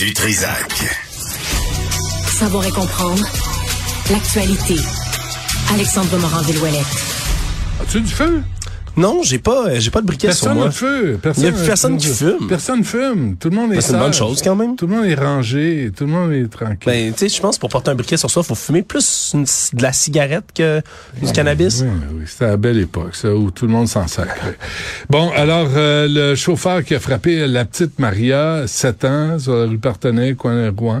Du Trisac. Savoir et comprendre l'actualité. Alexandre Morand-Villouellette. As-tu du feu? Non, j'ai pas, euh, j'ai pas de briquet Personne sur moi. Personne, Il y a personne qui fume. Personne fume. Tout le monde est Ben, c'est une bonne sage. chose, quand même. Tout le monde est rangé. Tout le monde est tranquille. Ben, tu sais, je pense pour porter un briquet sur soi, faut fumer plus une- de la cigarette que du cannabis. Oui, oui, oui. C'était à la belle époque, ça, où tout le monde s'en sacrait. Bon, alors, euh, le chauffeur qui a frappé la petite Maria, 7 ans, sur la rue Partenay, coin Rouen,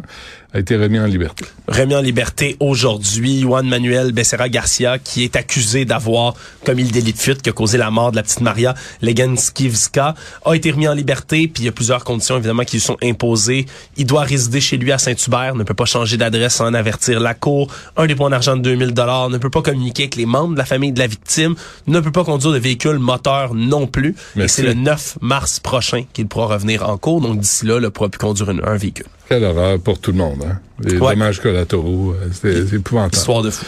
a été remis en liberté. Remis en liberté aujourd'hui, Juan Manuel Becerra Garcia, qui est accusé d'avoir commis le délit de fuite qui a causé la mort de la petite Maria Leganskivska, a été remis en liberté, puis il y a plusieurs conditions évidemment qui lui sont imposées. Il doit résider chez lui à Saint-Hubert, ne peut pas changer d'adresse sans en avertir la cour, un dépôt d'argent de 2000 dollars, ne peut pas communiquer avec les membres de la famille de la victime, ne peut pas conduire de véhicule moteur non plus. Et c'est le 9 mars prochain qu'il pourra revenir en cours, donc d'ici là, il pourra plus conduire une- un véhicule. Quelle horreur pour tout le monde, hein? Les Ouais. dommages collatéraux, euh, c'est épouvantable. Histoire de fou.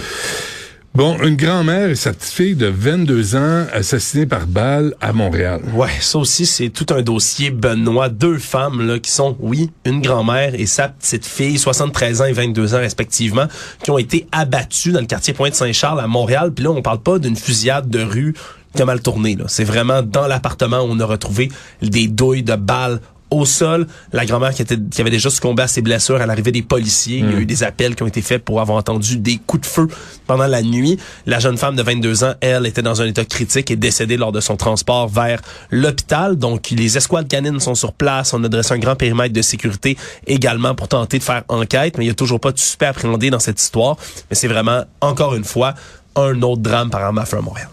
Bon, une grand-mère et sa petite fille de 22 ans assassinée par balle à Montréal. Ouais, ça aussi, c'est tout un dossier, Benoît. Deux femmes, là, qui sont, oui, une grand-mère et sa petite fille, 73 ans et 22 ans respectivement, qui ont été abattues dans le quartier Pointe-Saint-Charles à Montréal. Puis là, on parle pas d'une fusillade de rue qui a mal tourné. C'est vraiment dans l'appartement où on a retrouvé des douilles de balles au sol. La grand-mère qui, était, qui avait déjà succombé à ses blessures à l'arrivée des policiers. Il y a eu des appels qui ont été faits pour avoir entendu des coups de feu pendant la nuit. La jeune femme de 22 ans, elle, était dans un état critique et décédée lors de son transport vers l'hôpital. Donc, les escouades canines sont sur place. On a dressé un grand périmètre de sécurité également pour tenter de faire enquête. Mais il y a toujours pas de suspect appréhendé dans cette histoire. Mais c'est vraiment, encore une fois, un autre drame par arme à feu à Montréal.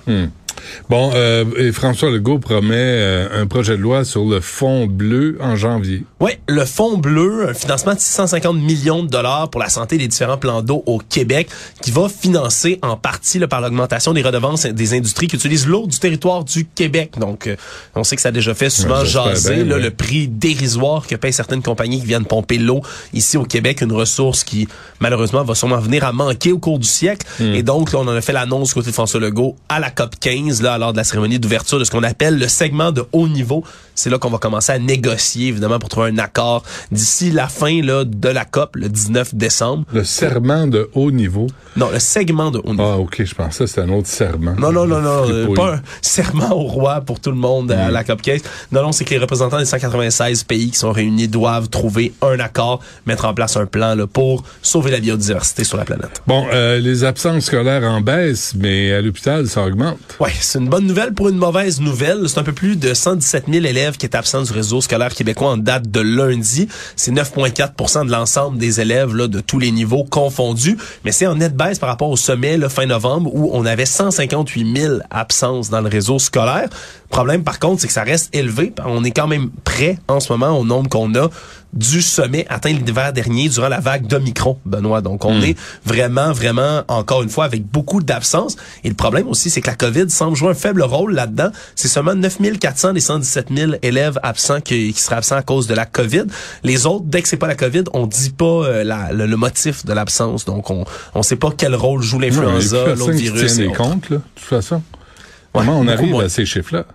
Bon, euh, et François Legault promet euh, un projet de loi sur le fonds bleu en janvier. Oui, le Fonds bleu, un financement de 650 millions de dollars pour la santé des différents plans d'eau au Québec, qui va financer en partie là, par l'augmentation des redevances des industries qui utilisent l'eau du territoire du Québec. Donc, euh, on sait que ça a déjà fait souvent Ouais, jaser bien, là, ouais. le prix dérisoire que payent certaines compagnies qui viennent pomper l'eau ici au Québec, une ressource qui malheureusement va sûrement venir à manquer au cours du siècle. Hmm. Et donc, là, on en a fait l'annonce côté de François Legault à la COP 15, là, lors de la cérémonie d'ouverture de ce qu'on appelle le segment de haut niveau. C'est là qu'on va commencer à négocier, évidemment, pour trouver un accord d'ici la fin là, de la COP, le 19 décembre. Le serment de haut niveau? Non, le segment de haut niveau. Ah, OK, je pensais que c'était un autre serment. Non, non, non, non, euh, pas un serment au roi pour tout le monde Mm. à la COP 15. Non, non, c'est que les représentants des 196 pays qui sont réunis doivent trouver un accord, mettre en place un plan là, pour sauver la biodiversité sur la planète. Bon, euh, les absences scolaires en baisse, mais à l'hôpital, ça augmente. Ouais, c'est une bonne nouvelle pour une mauvaise nouvelle. C'est un peu plus de 117 000 élèves qui étaient absents du réseau scolaire québécois en date de lundi. C'est 9,4% de l'ensemble des élèves de tous les niveaux confondus. Mais c'est en nette baisse par rapport au sommet fin novembre où on avait 158 000 absences dans le réseau scolaire. Problème par contre, c'est que ça reste élevé. On est quand même prêt en ce moment au nombre qu'on a du sommet atteint l'hiver dernier durant la vague d'Omicron, Benoît. Donc, on est vraiment, vraiment, encore une fois, avec beaucoup d'absence. Et le problème aussi, c'est que la COVID semble jouer un faible rôle là-dedans. C'est seulement 9400 des 117 000 élèves absents qui, qui seraient absents à cause de la COVID. Les autres, dès que c'est pas la COVID, on dit pas euh, la- le, le motif de l'absence. Donc, on on sait pas quel rôle joue l'influenza, l'autre qui virus. tient et comptes, là, de toute façon. Comment on arrive moins. à ces chiffres-là?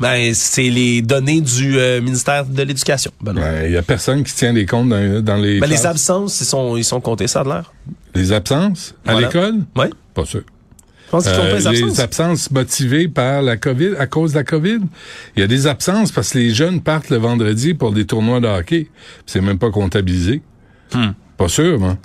Ben, c'est les données du euh, ministère de l'Éducation. Ben, Il y a personne qui tient des comptes dans, dans les Ben, les absences, ils sont, ils sont comptés, ça a l'air. Les absences? À Voilà. l'école? Oui. Pas sûr. Je pense qu'ils Euh, pas les absences. les absences motivées par la COVID, à cause de la COVID. Il y a des absences parce que les jeunes partent le vendredi pour des tournois de hockey. C'est même pas comptabilisé. Hmm. Pas sûr, moi.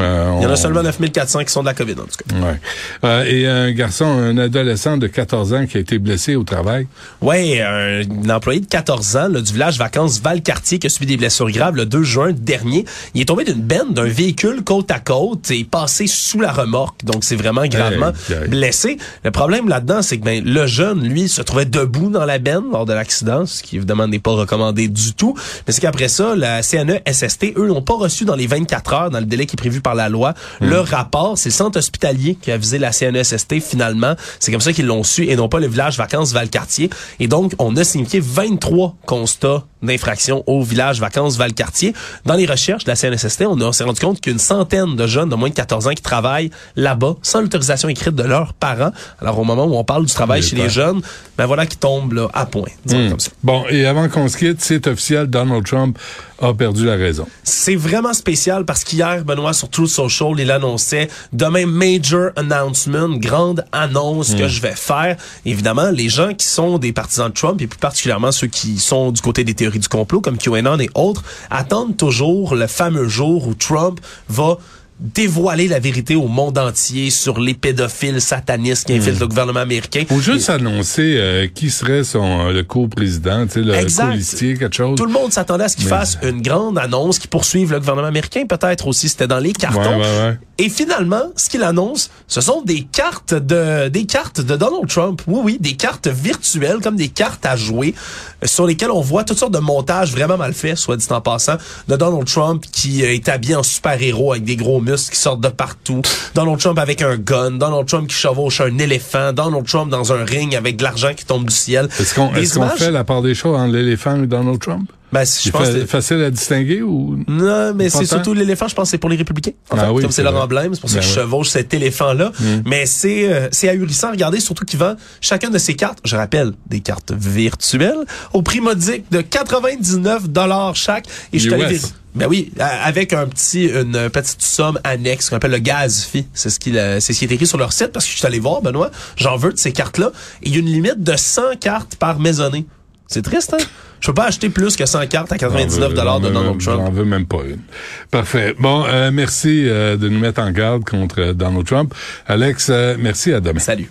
Euh, Il y en on- a seulement 9400 qui sont de la COVID, en tout cas. Ouais. Euh, et un garçon, un adolescent de 14 ans qui a été blessé au travail. Ouais, un, employé de 14 ans là, du village vacances Valcartier qui a subi des blessures graves le 2 juin dernier. Il est tombé d'une benne d'un véhicule côte à côte et passé sous la remorque. Donc, c'est vraiment gravement blessé. Le problème là-dedans, c'est que ben, le jeune, lui, se trouvait debout dans la benne lors de l'accident, ce qui évidemment n'est pas recommandé du tout. Mais c'est qu'après ça, la E CNE SST, eux, n'ont pas reçu dans les 24 heures, dans le délai qui est prévu par la loi, Hmm. le rapport. C'est le centre hospitalier qui a visé la E CNESST finalement. C'est comme ça qu'ils l'ont su et non pas le village vacances Valcartier. Et donc, on a signifié 23 constats d'infraction au village vacances Valcartier. Dans les recherches de la CNSST, on, a- on s'est rendu compte qu'une centaine de jeunes de moins de 14 ans qui travaillent là-bas sans l'autorisation écrite de leurs parents. Alors, au moment où on parle du travail chez les jeunes, ben voilà qui tombe là, à point. Hmm. comme ça. Bon, et avant qu'on se quitte, c'est officiel, Donald Trump a perdu la raison. C'est vraiment spécial parce qu'hier, Benoît, sur Truth Social, il annonçait demain major announcement, grande annonce que je vais faire. Évidemment, les gens qui sont des partisans de Trump et plus particulièrement ceux qui sont du côté des théories du complot comme QAnon et autres attendent toujours le fameux jour où Trump va dévoiler la vérité au monde entier sur les pédophiles satanistes qui infiltrent le gouvernement américain. Faut juste annoncer euh, qui serait son euh, le co-président, tu sais, le colistier, quelque chose. Tout le monde s'attendait à ce qu'il Mais- fasse une grande annonce qui poursuive le gouvernement américain. Peut-être aussi, c'était dans les cartons. Ouais, ouais, ouais. Et finalement, ce qu'il annonce, ce sont des cartes de des cartes de Donald Trump. Oui, oui, des cartes virtuelles, comme des cartes à jouer, euh, sur lesquelles on voit toutes sortes de montages vraiment mal faits, soit dit en passant, de Donald Trump qui euh, est habillé en super-héros avec des gros muscles qui sortent de partout. Donald Trump avec un gun. Donald Trump qui chevauche un éléphant. Donald Trump dans un ring avec de l'argent qui tombe du ciel. Est-ce qu'on images- fait la part des choses entre l'éléphant et Donald Trump? Ben, je pense fa- que facile à distinguer ou Non, mais c'est surtout l'éléphant, je pense que c'est pour les républicains. En Ah fait, oui, comme c'est leur emblème, c'est pour ça Ben qu'ils ouais. chevauchent cet éléphant-là. Mais c'est euh, c'est ahurissant. Regardez, surtout qu'ils vendent chacune de ces cartes, je rappelle, des cartes virtuelles, au prix modique de 99 dollars chaque. Et je vérifier. Ben oui, avec un petit, une petite somme annexe qu'on appelle le gaz fee. C'est ce qui, c'est ce qui est écrit sur leur site parce que je suis allé voir, Benoît, j'en veux de ces cartes-là. Et il y a une limite de 100 cartes par maisonnée. C'est triste, hein? Je peux pas acheter plus que 100 cartes à 99 dollars de Donald Trump. J'en veux même pas une. Parfait. Bon, euh, merci euh, de nous mettre en garde contre euh, Donald Trump. Alex, euh, merci à demain. Salut.